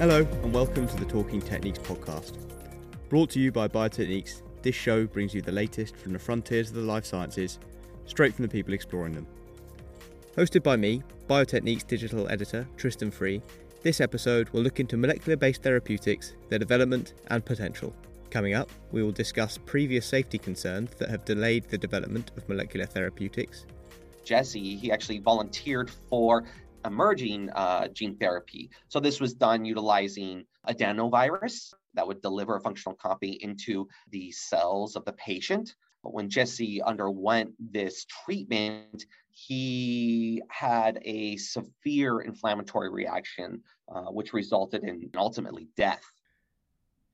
Hello, and welcome to the Talking Techniques podcast. Brought to you by Biotechniques, this show brings you the latest from the frontiers of the life sciences, straight from the people exploring them. Hosted by me, Biotechniques digital editor Tristan Free, this episode will look into molecular based therapeutics, their development, and potential. Coming up, we will discuss previous safety concerns that have delayed the development of molecular therapeutics. Jesse, he actually volunteered for emerging uh, gene therapy. So this was done utilizing adenovirus that would deliver a functional copy into the cells of the patient. But when Jesse underwent this treatment, he had a severe inflammatory reaction, uh, which resulted in ultimately death.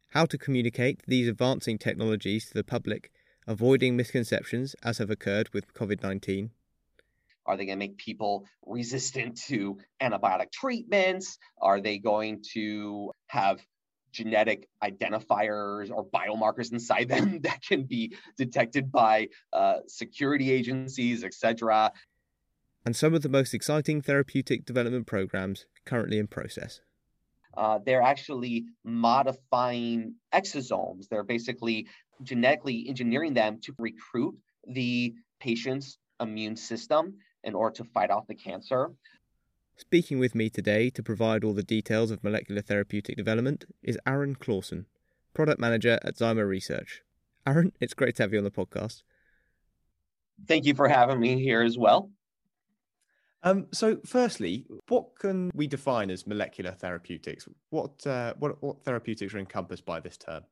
How to communicate these advancing technologies to the public, avoiding misconceptions as have occurred with COVID 19 are they going to make people resistant to antibiotic treatments? Are they going to have genetic identifiers or biomarkers inside them that can be detected by uh, security agencies, etc.? And some of the most exciting therapeutic development programs currently in process. Uh, they're actually modifying exosomes. They're basically genetically engineering them to recruit the patient's immune system in order to fight off the cancer. Speaking with me today to provide all the details of molecular therapeutic development is Aaron Clausen, Product Manager at Zymo Research. Aaron, it's great to have you on the podcast. Thank you for having me here as well. Um, so, firstly, what can we define as molecular therapeutics? What, uh, what what therapeutics are encompassed by this term?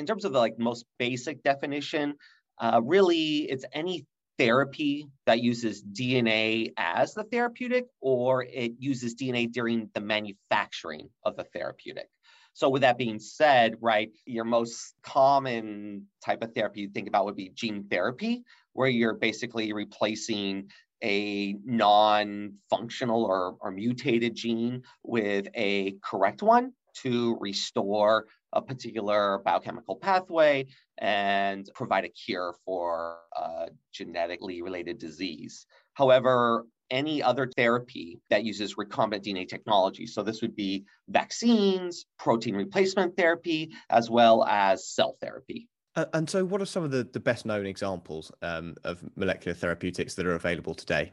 In terms of the like most basic definition, uh, really, it's any therapy that uses DNA as the therapeutic, or it uses DNA during the manufacturing of the therapeutic. So, with that being said, right, your most common type of therapy you think about would be gene therapy, where you're basically replacing a non functional or, or mutated gene with a correct one to restore a particular biochemical pathway and provide a cure for a genetically related disease. However, any other therapy that uses recombinant DNA technology. So, this would be vaccines, protein replacement therapy, as well as cell therapy. Uh, and so, what are some of the, the best known examples um, of molecular therapeutics that are available today?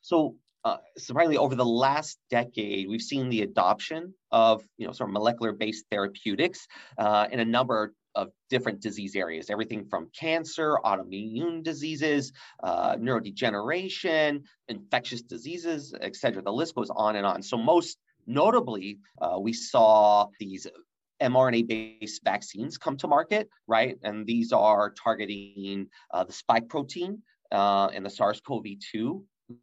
So, uh, surprisingly, over the last decade, we've seen the adoption of you know sort of molecular-based therapeutics uh, in a number of different disease areas, everything from cancer, autoimmune diseases, uh, neurodegeneration, infectious diseases, et cetera. The list goes on and on. So most notably, uh, we saw these mRNA-based vaccines come to market, right? And these are targeting uh, the spike protein uh, and the SARS-CoV-2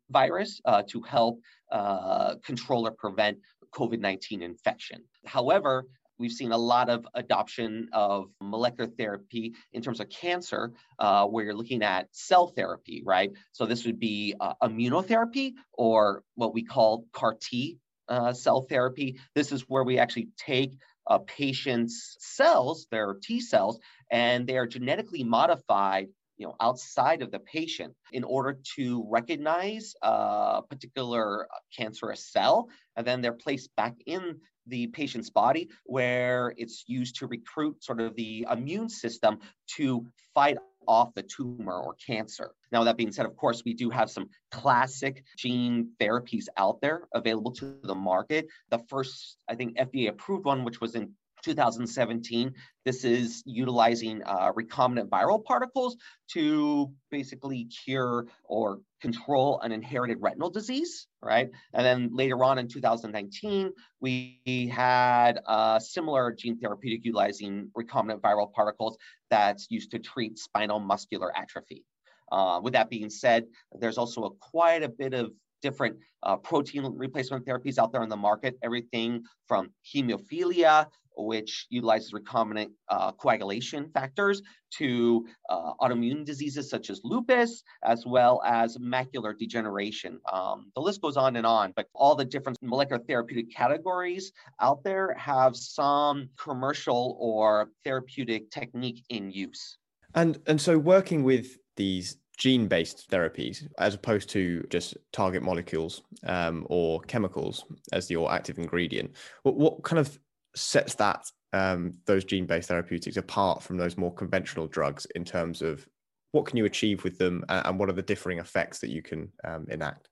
virus uh, to help uh, control or prevent COVID 19 infection. However, we've seen a lot of adoption of molecular therapy in terms of cancer, uh, where you're looking at cell therapy, right? So this would be uh, immunotherapy or what we call CAR T uh, cell therapy. This is where we actually take a patient's cells, their T cells, and they are genetically modified you know, outside of the patient in order to recognize a particular uh, cancerous cell, and then they're placed back in the patient's body where it's used to recruit sort of the immune system to fight off the tumor or cancer. Now, that being said, of course, we do have some classic gene therapies out there available to the market. The first, I think, FDA approved one, which was in 2017. This is utilizing uh, recombinant viral particles to basically cure or control an inherited retinal disease, right? And then later on in 2019, we had a similar gene therapeutic utilizing recombinant viral particles that's used to treat spinal muscular atrophy. Uh, with that being said, there's also a, quite a bit of different uh, protein replacement therapies out there on the market, everything from hemophilia which utilizes recombinant uh, coagulation factors to uh, autoimmune diseases such as lupus, as well as macular degeneration. Um, the list goes on and on, but all the different molecular therapeutic categories out there have some commercial or therapeutic technique in use. And, and so working with these gene based therapies as opposed to just target molecules um, or chemicals as your active ingredient. What, what kind of sets that um, those gene based therapeutics apart from those more conventional drugs in terms of what can you achieve with them and, and what are the differing effects that you can um, enact?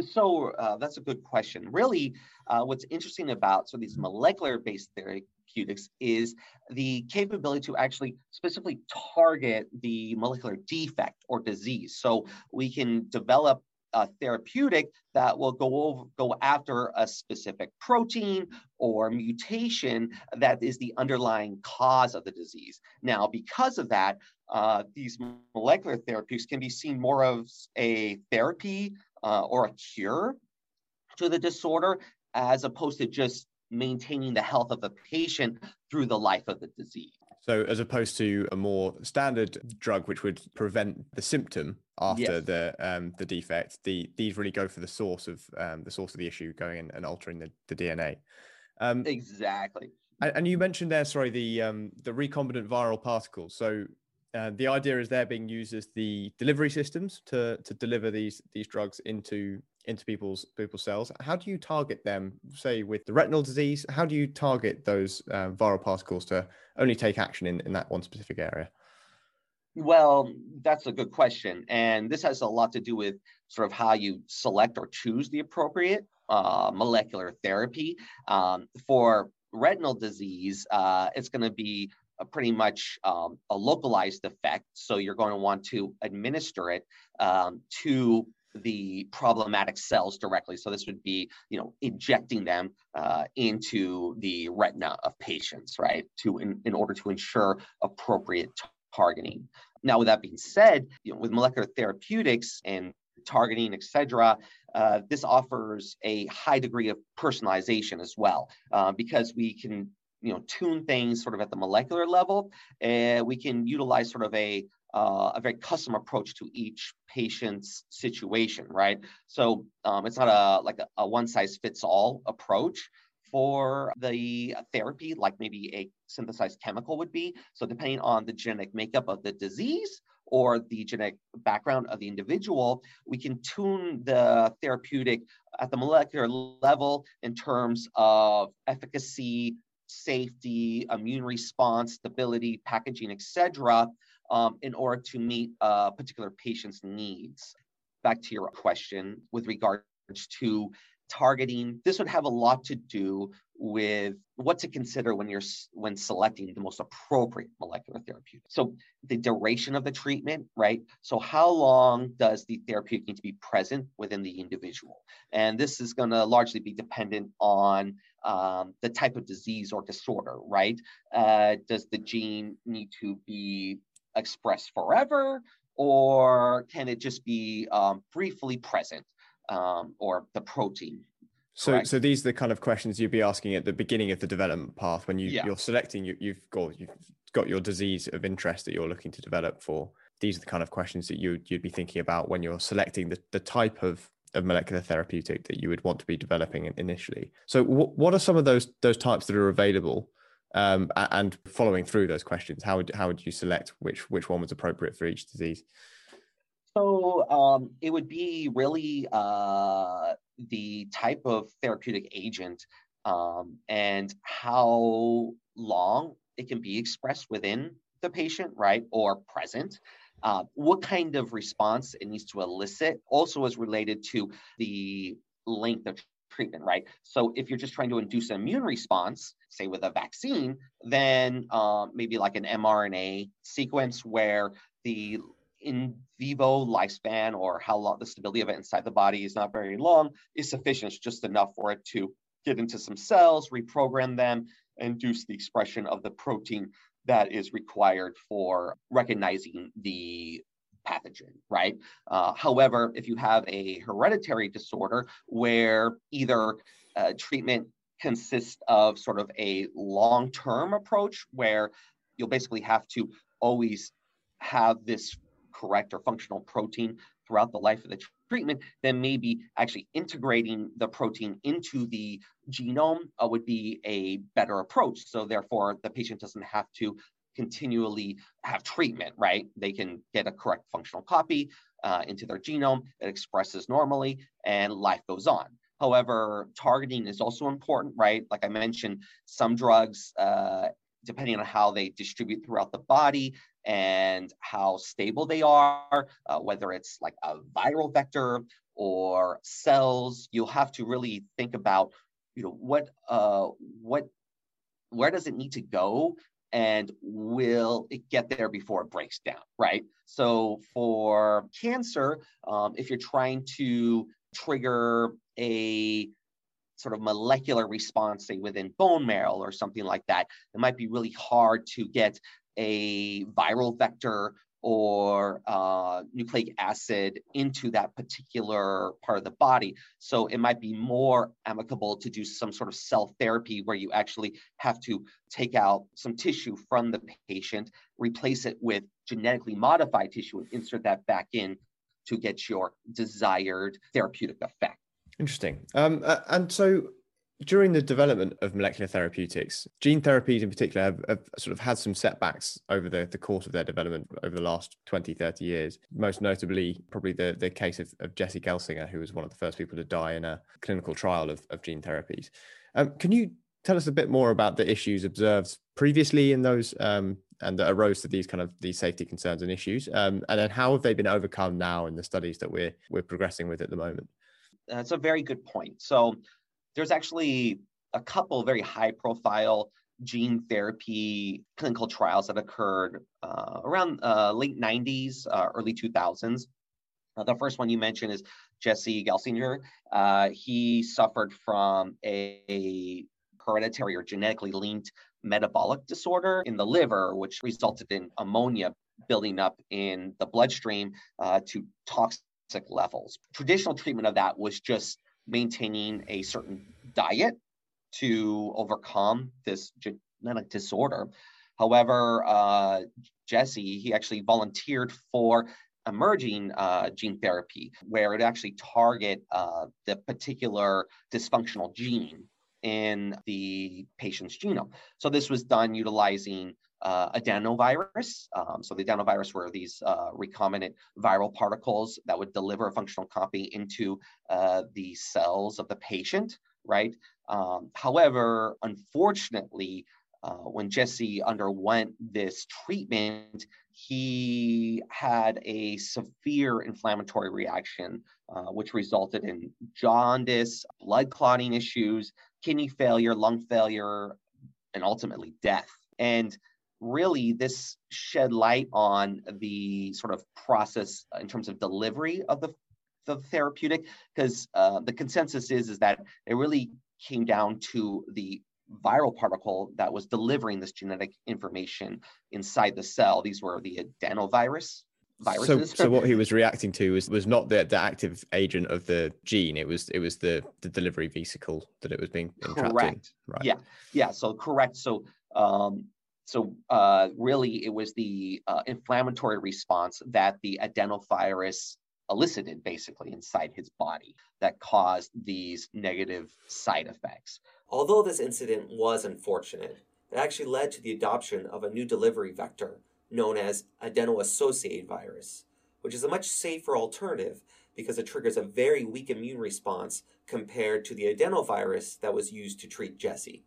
So uh, that's a good question. Really, uh, what's interesting about so these molecular-based therapeutics is the capability to actually specifically target the molecular defect or disease. So we can develop a therapeutic that will go over, go after a specific protein or mutation that is the underlying cause of the disease. Now, because of that, uh, these molecular therapeutics can be seen more of a therapy uh, or a cure to the disorder as opposed to just maintaining the health of the patient through the life of the disease. So, as opposed to a more standard drug, which would prevent the symptom after yes. the um, the defect, the these really go for the source of um, the source of the issue, going in and altering the, the DNA. Um, exactly. And, and, you mentioned there, sorry, the um, the recombinant viral particles. So, uh, the idea is they're being used as the delivery systems to to deliver these these drugs into into people's people's cells. How do you target them? Say with the retinal disease, how do you target those uh, viral particles to only take action in, in that one specific area? Well, that's a good question, and this has a lot to do with sort of how you select or choose the appropriate uh, molecular therapy um, for retinal disease. Uh, it's going to be pretty much um, a localized effect. So you're going to want to administer it um, to the problematic cells directly. So this would be, you know, injecting them uh, into the retina of patients, right? To in, in order to ensure appropriate targeting. Now, with that being said, you know, with molecular therapeutics and targeting, et cetera, uh, this offers a high degree of personalization as well, uh, because we can you know tune things sort of at the molecular level and we can utilize sort of a uh, a very custom approach to each patient's situation right? So um, it's not a like a, a one size fits all approach for the therapy like maybe a synthesized chemical would be. So depending on the genetic makeup of the disease or the genetic background of the individual, we can tune the therapeutic at the molecular level in terms of efficacy, safety, immune response, stability, packaging, etc., um, in order to meet a particular patient's needs. Back to your question with regards to targeting, this would have a lot to do with what to consider when you're when selecting the most appropriate molecular therapeutic. So the duration of the treatment, right? So how long does the therapeutic need to be present within the individual? And this is going to largely be dependent on um, the type of disease or disorder, right? Uh, does the gene need to be expressed forever, or can it just be um, briefly present, um, or the protein? So, Correct. so these are the kind of questions you'd be asking at the beginning of the development path when you, yeah. you're selecting. You, you've got you've got your disease of interest that you're looking to develop for. These are the kind of questions that you you'd be thinking about when you're selecting the, the type of of molecular therapeutic that you would want to be developing initially. So, w- what are some of those those types that are available? Um, and following through those questions, how would how would you select which which one was appropriate for each disease? So um, it would be really uh, the type of therapeutic agent um, and how long it can be expressed within the patient, right, or present. Uh, what kind of response it needs to elicit also is related to the length of treatment, right? So if you're just trying to induce an immune response, say with a vaccine, then uh, maybe like an mRNA sequence where the in vivo lifespan or how long the stability of it inside the body is not very long is sufficient. It's just enough for it to get into some cells, reprogram them, induce the expression of the protein that is required for recognizing the pathogen, right? Uh, however, if you have a hereditary disorder where either uh, treatment consists of sort of a long term approach where you'll basically have to always have this correct or functional protein throughout the life of the treatment, then maybe actually integrating the protein into the genome uh, would be a better approach. So therefore, the patient doesn't have to continually have treatment, right? They can get a correct functional copy uh, into their genome, it expresses normally, and life goes on. However, targeting is also important, right? Like I mentioned, some drugs, uh, depending on how they distribute throughout the body and how stable they are, uh, whether it's like a viral vector or cells, you'll have to really think about, you know, what, uh, what, where does it need to go and will it get there before it breaks down, right? So for cancer, um, if you're trying to trigger a sort of molecular response, say within bone marrow or something like that, it might be really hard to get a viral vector or uh, nucleic acid into that particular part of the body. So it might be more amicable to do some sort of cell therapy where you actually have to take out some tissue from the patient, replace it with genetically modified tissue, and insert that back in to get your desired therapeutic effect. Interesting. Um, uh, and so during the development of molecular therapeutics, gene therapies in particular have, have, sort of had some setbacks over the, the course of their development over the last 20, 30 years. Most notably, probably the, the case of, of Jesse Gelsinger, who was one of the first people to die in a clinical trial of, of gene therapies. Um, can you tell us a bit more about the issues observed previously in those um, and that arose to these kind of these safety concerns and issues? Um, and then how have they been overcome now in the studies that we're, we're progressing with at the moment? That's a very good point. So there's actually a couple very high profile gene therapy clinical trials that occurred uh, around uh, late 90s, uh, early 2000s. Uh, the first one you mentioned is Jesse Gelsinger. Uh, he suffered from a, a hereditary or genetically linked metabolic disorder in the liver, which resulted in ammonia building up in the bloodstream uh, to toxic levels. Traditional treatment of that was just maintaining a certain diet to overcome this genetic disorder. However, uh, Jesse, he actually volunteered for emerging uh, gene therapy, where it actually target uh, the particular dysfunctional gene in the patient's genome. So this was done utilizing uh, adenovirus. Um, so the adenovirus were these uh, recombinant viral particles that would deliver a functional copy into uh, the cells of the patient, right? Um, however, unfortunately, uh, when Jesse underwent this treatment, he had a severe inflammatory reaction, uh, which resulted in jaundice, blood clotting issues, kidney failure, lung failure, and ultimately death. And really this shed light on the sort of process in terms of delivery of the, the therapeutic because uh, the consensus is is that it really came down to the viral particle that was delivering this genetic information inside the cell these were the adenovirus viruses. So, so what he was reacting to was was not the, the active agent of the gene. It was it was the the delivery vesicle that it was being correct. In. Right. Yeah, yeah. So correct. So um, so uh, really, it was the uh, inflammatory response that the adenovirus elicited basically inside his body that caused these negative side effects. Although this incident was unfortunate, it actually led to the adoption of a new delivery vector known as adeno-associated virus, which is a much safer alternative because it triggers a very weak immune response compared to the adenovirus that was used to treat Jesse.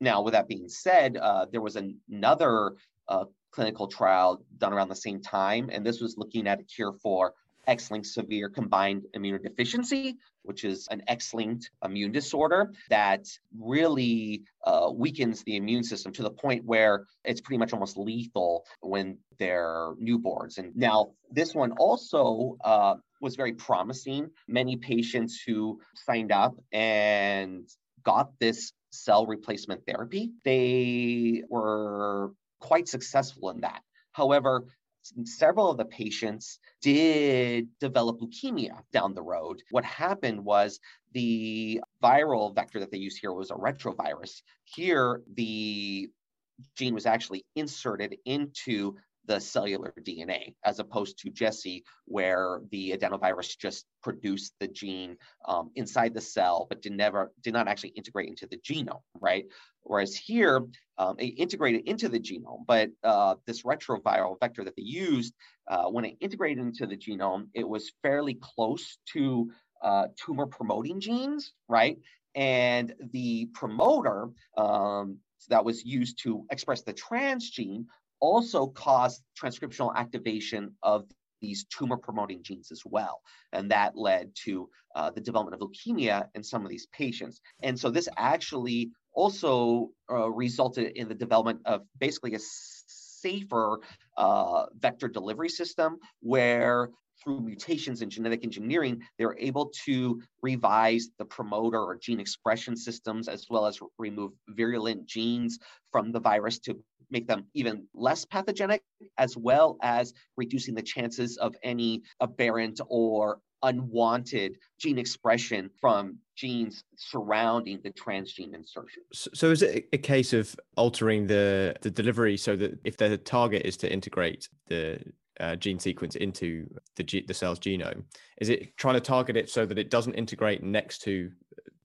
Now, with that being said, uh, there was an, another uh, clinical trial done around the same time, and this was looking at a cure for X-linked severe combined immunodeficiency, which is an X-linked immune disorder that really uh, weakens the immune system to the point where it's pretty much almost lethal when they're newborns. And now this one also uh, was very promising. Many patients who signed up and got this cell replacement therapy, they were quite successful in that. However, several of the patients did develop leukemia down the road. What happened was the viral vector that they used here was a retrovirus. Here, the gene was actually inserted into the cellular DNA, as opposed to Jesse, where the adenovirus just produced the gene um, inside the cell, but did never did not actually integrate into the genome, right? Whereas here, um, it integrated into the genome, but uh, this retroviral vector that they used, uh, when it integrated into the genome, it was fairly close to uh, tumor promoting genes, right? And the promoter um, that was used to express the transgene also caused transcriptional activation of these tumor promoting genes as well. And that led to uh, the development of leukemia in some of these patients. And so this actually also uh, resulted in the development of basically a safer uh, vector delivery system where through mutations in genetic engineering, they're able to revise the promoter or gene expression systems, as well as remove virulent genes from the virus to make them even less pathogenic, as well as reducing the chances of any aberrant or unwanted gene expression from genes surrounding the transgene insertion. So, is it a case of altering the the delivery so that if the target is to integrate the uh, gene sequence into the G- the cell's genome? Is it trying to target it so that it doesn't integrate next to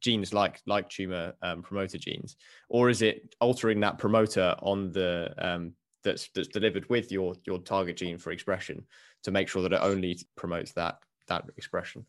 genes like like tumor um, promoter genes, or is it altering that promoter on the um, that's that's delivered with your your target gene for expression to make sure that it only promotes that that expression?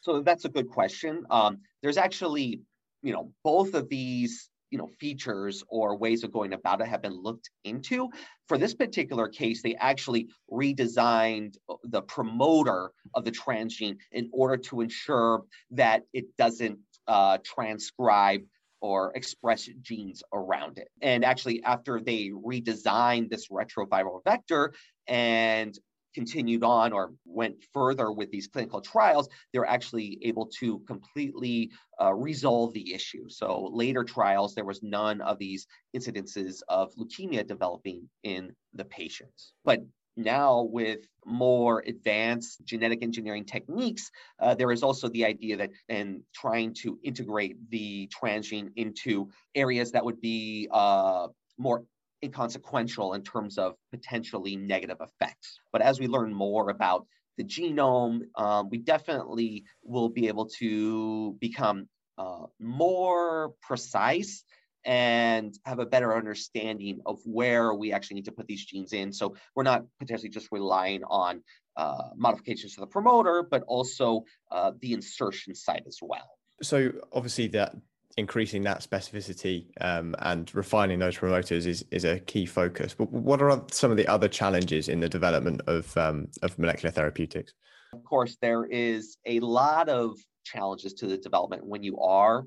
So that's a good question. Um, there's actually, you know, both of these you know features or ways of going about it have been looked into for this particular case they actually redesigned the promoter of the transgene in order to ensure that it doesn't uh, transcribe or express genes around it. And actually, after they redesigned this retroviral vector and continued on or went further with these clinical trials, they're actually able to completely uh, resolve the issue. So later trials, there was none of these incidences of leukemia developing in the patients. But now with more advanced genetic engineering techniques, uh, there is also the idea that in trying to integrate the transgene into areas that would be uh, more inconsequential in terms of potentially negative effects. But as we learn more about the genome, um, we definitely will be able to become uh, more precise and have a better understanding of where we actually need to put these genes in. So we're not potentially just relying on uh, modifications to the promoter, but also uh, the insertion site as well. So obviously that increasing that specificity um, and refining those promoters is is a key focus. But what are some of the other challenges in the development of um, of molecular therapeutics? Of course, there is a lot of challenges to the development when you are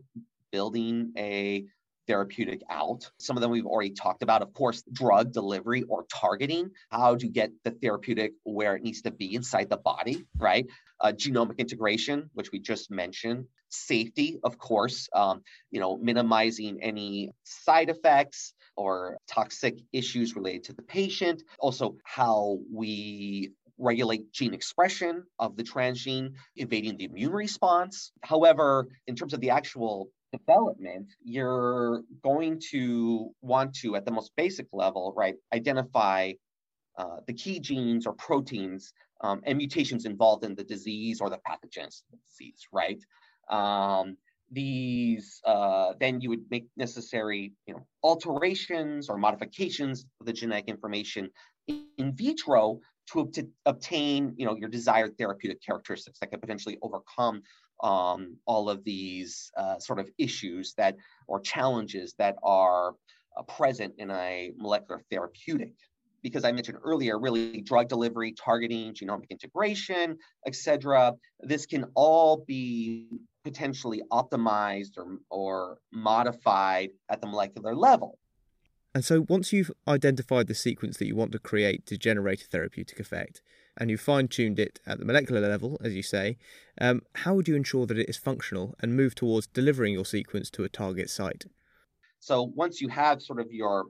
building a therapeutic out. Some of them we've already talked about. Of course, drug delivery or targeting, how to get the therapeutic where it needs to be inside the body, right? Uh, genomic integration, which we just mentioned. Safety, of course, um, you know, minimizing any side effects or toxic issues related to the patient. Also, how we regulate gene expression of the transgene, evading the immune response. However, in terms of the actual development, you're going to want to, at the most basic level, right, identify uh, the key genes or proteins um, and mutations involved in the disease or the pathogens disease, right? Um, these uh, then you would make necessary you know alterations or modifications of the genetic information in vitro to, to obtain you know your desired therapeutic characteristics that could potentially overcome um, all of these uh, sort of issues that or challenges that are uh, present in a molecular therapeutic. Because I mentioned earlier, really drug delivery, targeting, genomic integration, etc. This can all be potentially optimized or, or modified at the molecular level. And so, once you've identified the sequence that you want to create to generate a therapeutic effect, and you fine tuned it at the molecular level, as you say, um, how would you ensure that it is functional and move towards delivering your sequence to a target site? So once you have sort of your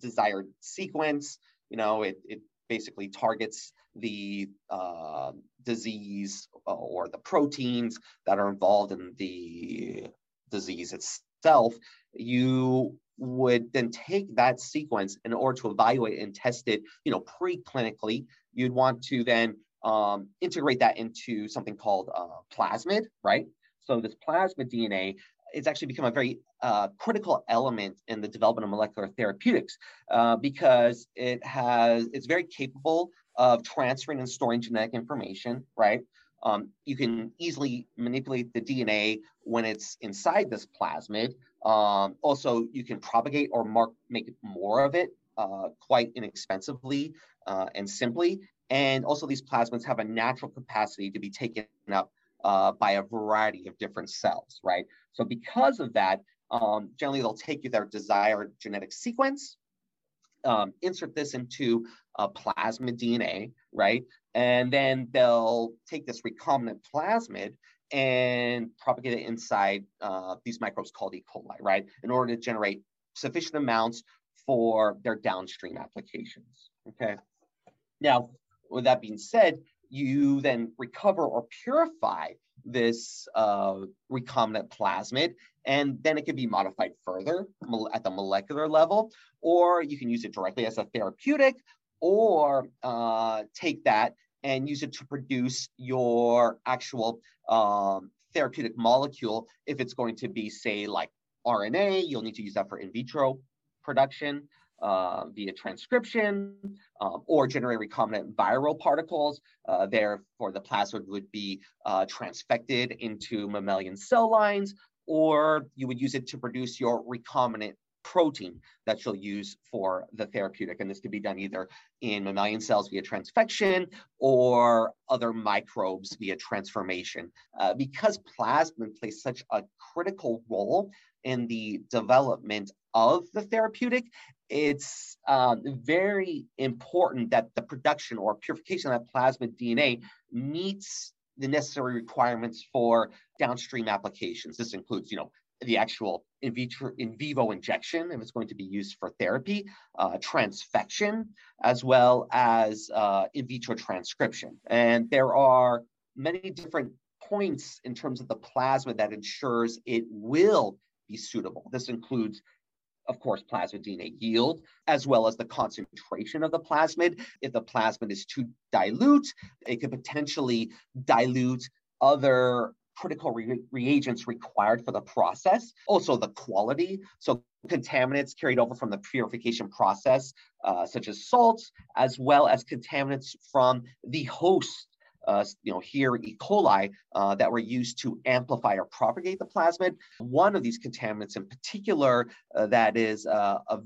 desired sequence, you know, it, it basically targets the uh, disease or the proteins that are involved in the disease itself. You would then take that sequence in order to evaluate and test it, you know, pre-clinically. You'd want to then um, integrate that into something called uh, plasmid, right? So this plasmid DNA it's actually become a very uh, critical element in the development of molecular therapeutics uh, because it has it's very capable of transferring and storing genetic information, right? Um, you can easily manipulate the DNA when it's inside this plasmid. Um, also, you can propagate or mark, make more of it uh, quite inexpensively uh, and simply. And also, these plasmids have a natural capacity to be taken up uh, by a variety of different cells, right? So because of that, um, generally they'll take you their desired genetic sequence, um, insert this into a plasmid DNA, right? And then they'll take this recombinant plasmid and propagate it inside uh, these microbes called E. coli, right? In order to generate sufficient amounts for their downstream applications, okay? Now, with that being said, you then recover or purify this uh, recombinant plasmid, and then it can be modified further at the molecular level, or you can use it directly as a therapeutic, or uh, take that and use it to produce your actual um, therapeutic molecule. If it's going to be, say, like RNA, you'll need to use that for in vitro production uh, via transcription um, or generate recombinant viral particles. Uh, therefore, the plasmid would be uh, transfected into mammalian cell lines, or you would use it to produce your recombinant protein that you'll use for the therapeutic. And this could be done either in mammalian cells via transfection or other microbes via transformation. Uh, because plasmid plays such a critical role in the development of the therapeutic, it's um, very important that the production or purification of that plasmid DNA meets the necessary requirements for downstream applications. This includes, you know, the actual in vitro in vivo injection if it's going to be used for therapy, uh, transfection, as well as uh, in vitro transcription. And there are many different points in terms of the plasma that ensures it will be suitable. This includes of course, plasmid DNA yield, as well as the concentration of the plasmid. If the plasmid is too dilute, it could potentially dilute other critical re- reagents required for the process. Also, the quality. So, contaminants carried over from the purification process, uh, such as salts, as well as contaminants from the host uh, you know, here E. coli uh, that were used to amplify or propagate the plasmid. One of these contaminants in particular uh, that is uh, of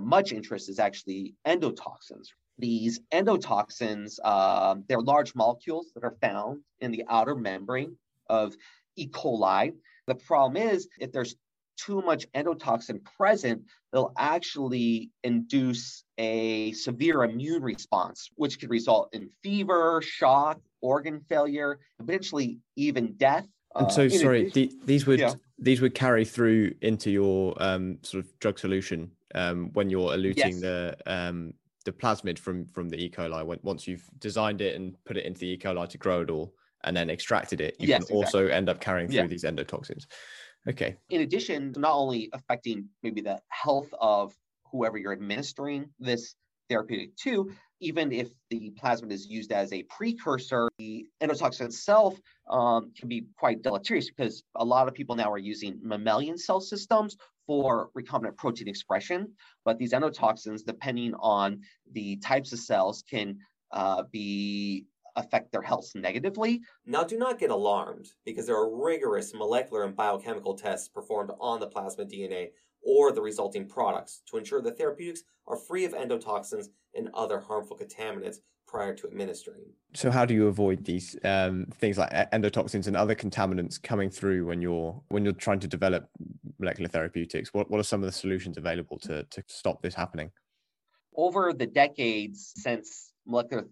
much interest is actually endotoxins. These endotoxins, um, they're large molecules that are found in the outer membrane of E. coli. The problem is if there's too much endotoxin present, they'll actually induce a severe immune response, which could result in fever, shock, organ failure, potentially even death. And so, uh, sorry, the, these would yeah. these would carry through into your um, sort of drug solution um, when you're eluting yes. the um, the plasmid from from the E. coli. When, once you've designed it and put it into the E. coli to grow it all, and then extracted it, you yes, can exactly. also end up carrying through yeah. these endotoxins. Okay. In addition, not only affecting maybe the health of whoever you're administering this therapeutic too, even if the plasmid is used as a precursor, the endotoxin itself um, can be quite deleterious because a lot of people now are using mammalian cell systems for recombinant protein expression. But these endotoxins, depending on the types of cells, can uh, be affect their health negatively. Now, do not get alarmed because there are rigorous molecular and biochemical tests performed on the plasmid DNA or the resulting products to ensure the therapeutics are free of endotoxins and other harmful contaminants prior to administering. So, how do you avoid these um, things like endotoxins and other contaminants coming through when you're when you're trying to develop molecular therapeutics? What what are some of the solutions available to to stop this happening? Over the decades since molecular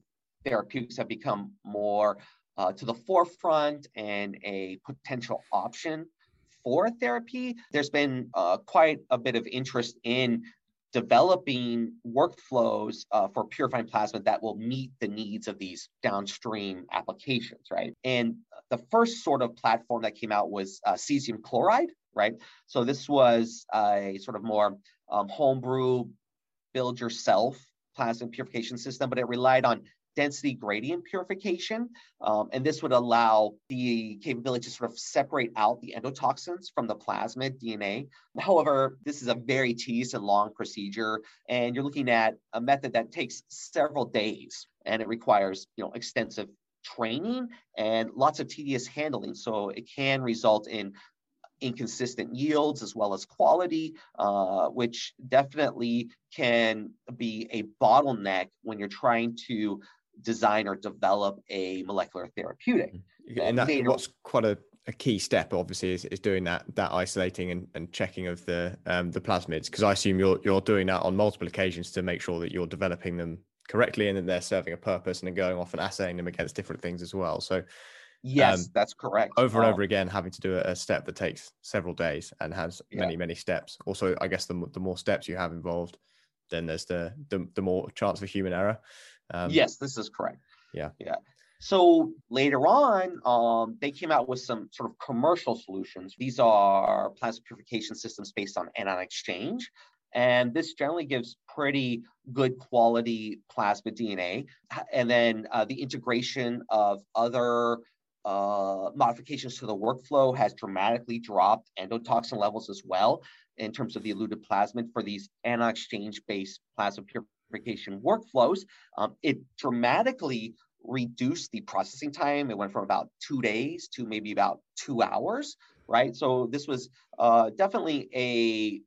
therapeutics have become more uh, to the forefront and a potential option for therapy, there's been uh, quite a bit of interest in developing workflows uh, for purifying plasma that will meet the needs of these downstream applications, right? And the first sort of platform that came out was uh, cesium chloride, right? So this was a sort of more um, homebrew, build yourself plasma purification system, but it relied on density gradient purification. Um, and this would allow the capability to sort of separate out the endotoxins from the plasmid DNA. However, this is a very tedious and long procedure, and you're looking at a method that takes several days and it requires you know extensive training and lots of tedious handling. So it can result in inconsistent yields as well as quality, uh, which definitely can be a bottleneck when you're trying to design or develop a molecular therapeutic. Mm-hmm. And, that, what's quite a, a, key step, obviously, is, is doing that that isolating and, and checking of the um, the plasmids, because I assume you're you're doing that on multiple occasions to make sure that you're developing them correctly and that they're serving a purpose and then going off and assaying them against different things as well. So Yes, um, that's correct. Over and um, over again, having to do a step that takes several days and has yeah. many, many steps. Also, I guess the, the more steps you have involved, then there's the the, the more chance for human error. Um, yes, this is correct. Yeah. Yeah. So later on, um, they came out with some sort of commercial solutions. These are plasma purification systems based on anion exchange. And this generally gives pretty good quality plasma DNA. And then uh, the integration of other uh, modifications to the workflow has dramatically dropped endotoxin levels as well in terms of the eluted plasmid for these anion exchange based plasma purification workflows. Um, it dramatically reduced the processing time. It went from about two days to maybe about two hours, right? So this was uh, definitely a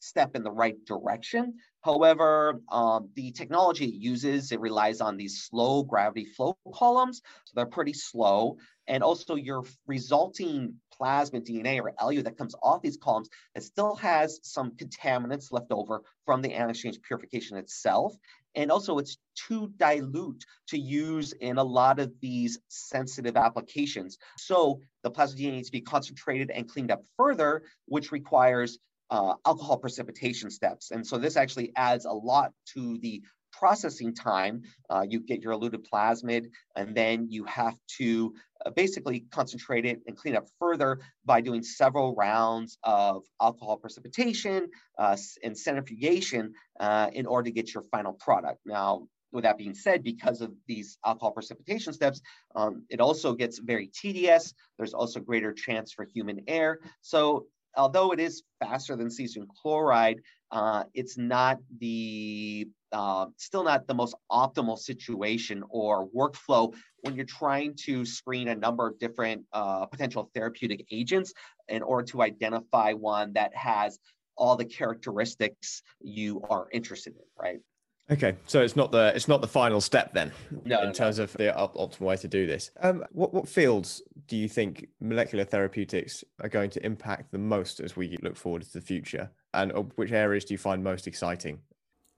step in the right direction. However, um, the technology it uses, it relies on these slow gravity flow columns. So they're pretty slow. And also your resulting plasmid DNA or LU that comes off these columns, it still has some contaminants left over from the anion exchange purification itself. And also it's too dilute to use in a lot of these sensitive applications. So the plasmid DNA needs to be concentrated and cleaned up further, which requires uh, alcohol precipitation steps. And so this actually adds a lot to the processing time. Uh, you get your eluted plasmid, and then you have to uh, basically concentrate it and clean up further by doing several rounds of alcohol precipitation uh, and centrifugation uh, in order to get your final product. Now, with that being said, because of these alcohol precipitation steps, um, it also gets very tedious. There's also greater chance for human error. So although it is faster than cesium chloride, uh, it's not the uh, still not the most optimal situation or workflow when you're trying to screen a number of different uh, potential therapeutic agents in order to identify one that has all the characteristics you are interested in, right? Okay, so it's not the it's not the final step then, no, in no, terms no. of the optimal way to do this. Um, what what fields do you think molecular therapeutics are going to impact the most as we look forward to the future, and which areas do you find most exciting?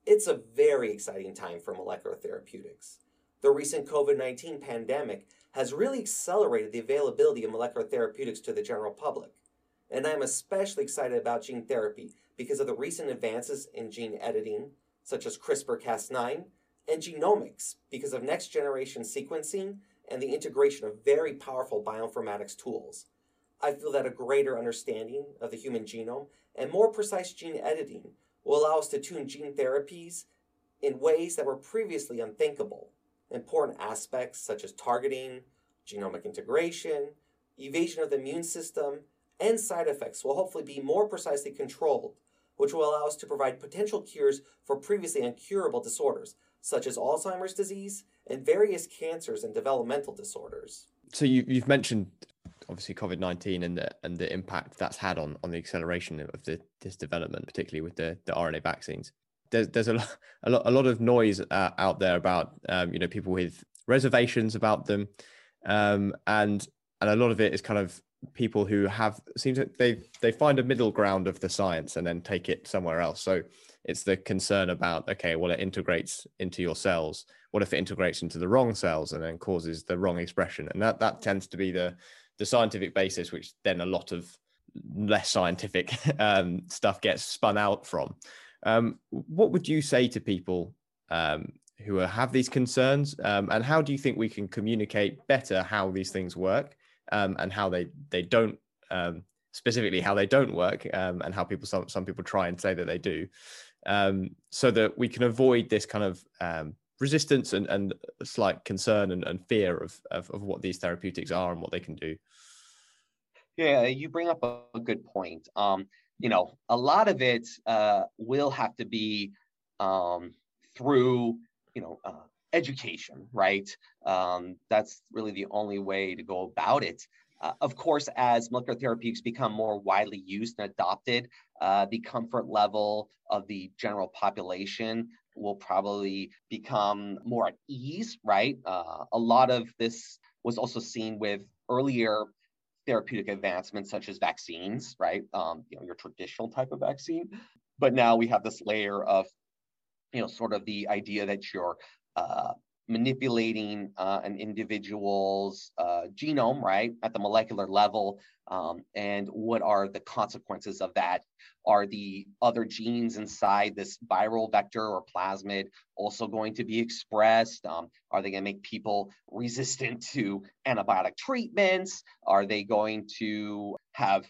It's a very exciting time for molecular therapeutics. The recent COVID nineteen pandemic has really accelerated the availability of molecular therapeutics to the general public, and I'm especially excited about gene therapy because of the recent advances in gene editing such as CRISPR Cas9, and genomics because of next generation sequencing and the integration of very powerful bioinformatics tools. I feel that a greater understanding of the human genome and more precise gene editing will allow us to tune gene therapies in ways that were previously unthinkable. Important aspects such as targeting, genomic integration, evasion of the immune system, and side effects will hopefully be more precisely controlled which will allow us to provide potential cures for previously incurable disorders, such as Alzheimer's disease and various cancers and developmental disorders. So you, you've mentioned obviously COVID nineteen and the and the impact that's had on on the acceleration of the, this development, particularly with the the RNA vaccines. There's there's a lot a lot, a lot of noise uh, out there about um, you know people with reservations about them, um, and and a lot of it is kind of people who have seems that they they find a middle ground of the science and then take it somewhere else. So it's the concern about okay, well, it integrates into your cells. What if it integrates into the wrong cells and then causes the wrong expression? And that that tends to be the the scientific basis, which then a lot of less scientific um, stuff gets spun out from. Um, what would you say to people um, who have these concerns, um, and how do you think we can communicate better how these things work? Um, and how they they don't um, specifically how they don't work um, and how people some some people try and say that they do, um, so that we can avoid this kind of um, resistance and, and slight concern and, and fear of, of, of what these therapeutics are and what they can do. Yeah, you bring up a, good point. Um, you know, a lot of it uh, will have to be through, you know, uh, education, right? Um, that's really the only way to go about it. Uh, of course, as molecular therapeutics become more widely used and adopted, uh, the comfort level of the general population will probably become more at ease, right? Uh, a lot of this was also seen with earlier therapeutic advancements such as vaccines, right? Um, you know, your traditional type of vaccine. But now we have this layer of, you know, sort of the idea that you're uh, manipulating uh, an individual's uh, genome, right, at the molecular level, um, and what are the consequences of that? Are the other genes inside this viral vector or plasmid also going to be expressed? Um, are they going to make people resistant to antibiotic treatments? Are they going to have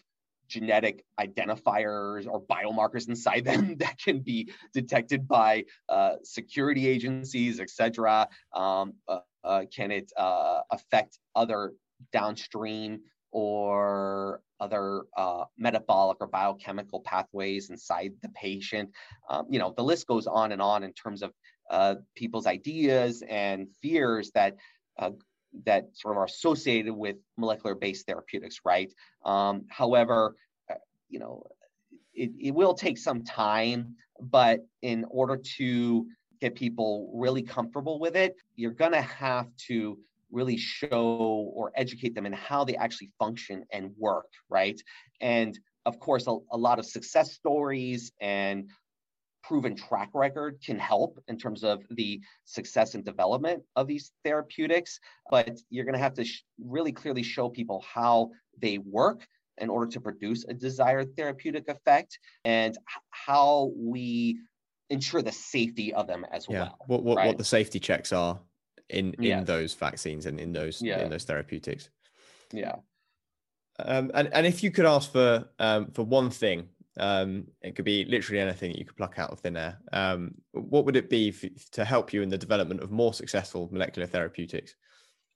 genetic identifiers or biomarkers inside them that can be detected by uh, security agencies, et cetera? Um, uh, uh, can it uh, affect other downstream or other uh, metabolic or biochemical pathways inside the patient? Um, you know, the list goes on and on in terms of uh, people's ideas and fears that that sort of are associated with molecular-based therapeutics, right? Um, however, uh, you know, it, it will take some time, but in order to get people really comfortable with it, you're to have to really show or educate them in how they actually function and work, right? And of course, a, a lot of success stories and proven track record can help in terms of the success and development of these therapeutics, but you're going to have to sh- really clearly show people how they work in order to produce a desired therapeutic effect and how we ensure the safety of them as yeah. well. What what, right? what the safety checks are in in yes. those vaccines and in those yeah. in those therapeutics. Yeah. Um, and and if you could ask for um, for one thing um, it could be literally anything that you could pluck out of thin air. Um, what would it be to help you in the development of more successful molecular therapeutics?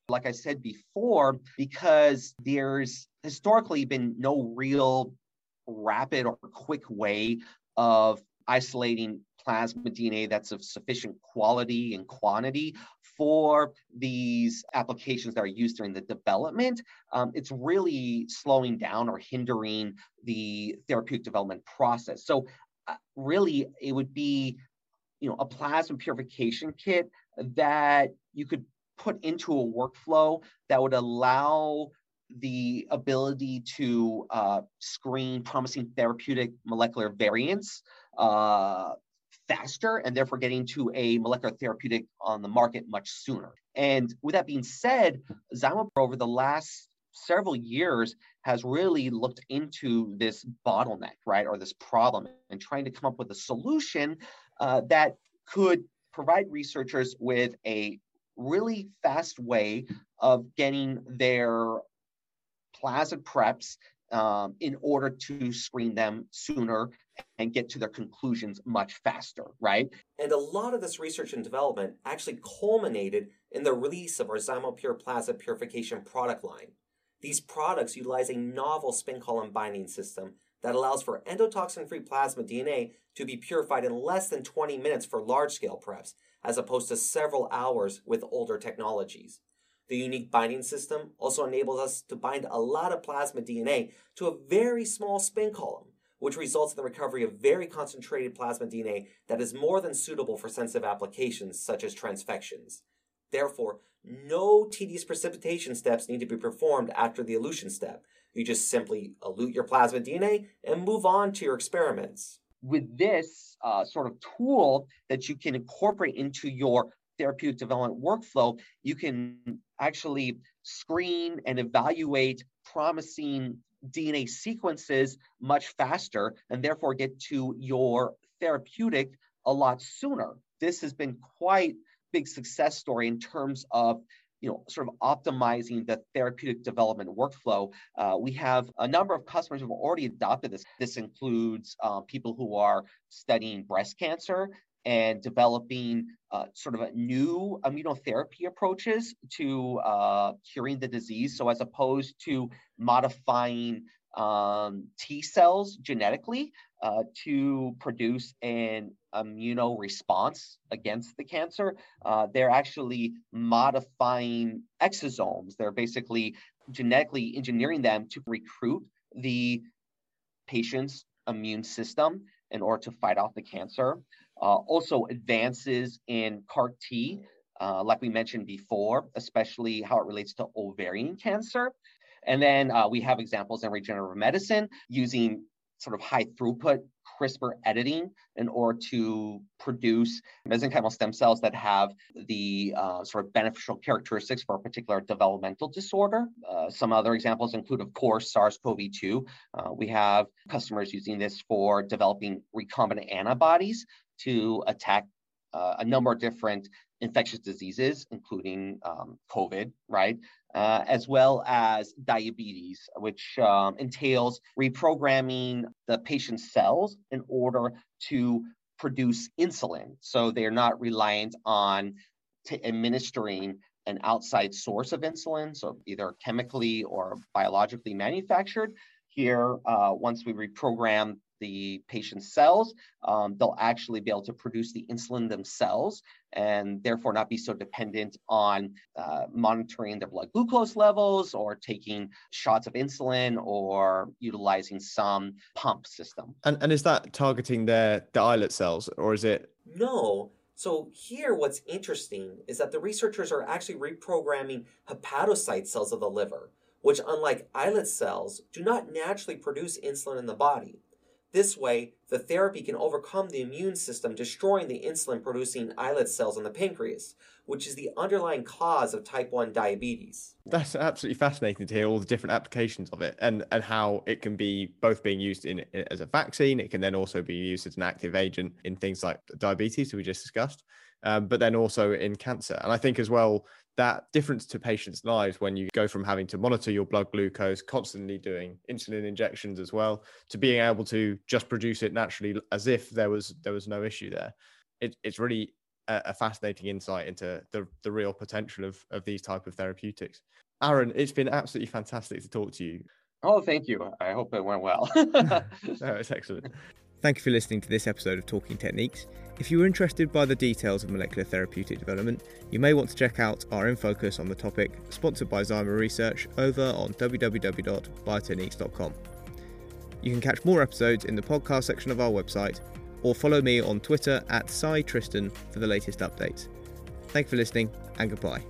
Like I said before, because there's historically been no real rapid or quick way of isolating plasmid DNA that's of sufficient quality and quantity for these applications that are used during the development, um, it's really slowing down or hindering the therapeutic development process. So, uh, really, it would be, you know, a plasmid purification kit that you could put into a workflow that would allow the ability to uh, screen promising therapeutic molecular variants uh, faster and therefore getting to a molecular therapeutic on the market much sooner. And with that being said, Zymo over the last several years has really looked into this bottleneck, right, or this problem and trying to come up with a solution uh, that could provide researchers with a really fast way of getting their plasmid preps um, in order to screen them sooner and get to their conclusions much faster, right? And a lot of this research and development actually culminated in the release of our ZymoPure Plasmid Purification product line. These products utilize a novel spin column binding system that allows for endotoxin free plasmid DNA to be purified in less than 20 minutes for large scale preps, as opposed to several hours with older technologies. The unique binding system also enables us to bind a lot of plasmid DNA to a very small spin column, which results in the recovery of very concentrated plasmid DNA that is more than suitable for sensitive applications such as transfections. Therefore, no tedious precipitation steps need to be performed after the elution step. You just simply elute your plasmid DNA and move on to your experiments. With this uh, sort of tool that you can incorporate into your therapeutic development workflow, you can actually screen and evaluate promising DNA sequences much faster and therefore get to your therapeutic a lot sooner. This has been quite big success story in terms of you know, sort of optimizing the therapeutic development workflow, uh, we have a number of customers who have already adopted this. This includes uh, people who are studying breast cancer and developing uh, sort of new immunotherapy approaches to uh, curing the disease. So as opposed to modifying um, T cells genetically uh, to produce an immuno response against the cancer. Uh, they're actually modifying exosomes. They're basically genetically engineering them to recruit the patient's immune system in order to fight off the cancer. Uh, also, advances in CAR T, uh, like we mentioned before, especially how it relates to ovarian cancer. And then uh, we have examples in regenerative medicine using sort of high throughput CRISPR editing in order to produce mesenchymal stem cells that have the uh, sort of beneficial characteristics for a particular developmental disorder. Uh, some other examples include, of course, SARS-CoV-2. Uh, we have customers using this for developing recombinant antibodies to attack uh, a number of different infectious diseases, including um, COVID, right? Uh, as well as diabetes, which um, entails reprogramming the patient's cells in order to produce insulin. So they're not reliant on t- administering an outside source of insulin, so either chemically or biologically manufactured. Here, uh, once we reprogram the patient's cells, um, they'll actually be able to produce the insulin themselves and therefore not be so dependent on uh, monitoring their blood glucose levels or taking shots of insulin or utilizing some pump system. And, and is that targeting their the islet cells or is it? No. So here what's interesting is that the researchers are actually reprogramming hepatocyte cells of the liver, which unlike islet cells do not naturally produce insulin in the body. This way, the therapy can overcome the immune system destroying the insulin producing islet cells in the pancreas, which is the underlying cause of type 1 diabetes. That's absolutely fascinating to hear all the different applications of it and, and how it can be both being used in, in as a vaccine, it can then also be used as an active agent in things like diabetes, we just discussed, um, but then also in cancer. And I think as well, that difference to patients' lives when you go from having to monitor your blood glucose, constantly doing insulin injections as well, to being able to just produce it naturally as if there was there was no issue there. It, it's really a, a, fascinating insight into the, the real potential of, of these type of therapeutics. Aaron, it's been absolutely fantastic to talk to you. Oh, thank you. I hope it went well. no, it's excellent. Thank you for listening to this episode of Talking Techniques. If you are interested by the details of molecular therapeutic development, you may want to check out our in focus on the topic, sponsored by Zymo Research, over on www.biotechniques.com. You can catch more episodes in the podcast section of our website, or follow me on Twitter at Tristan for the latest updates. Thank you for listening, and goodbye.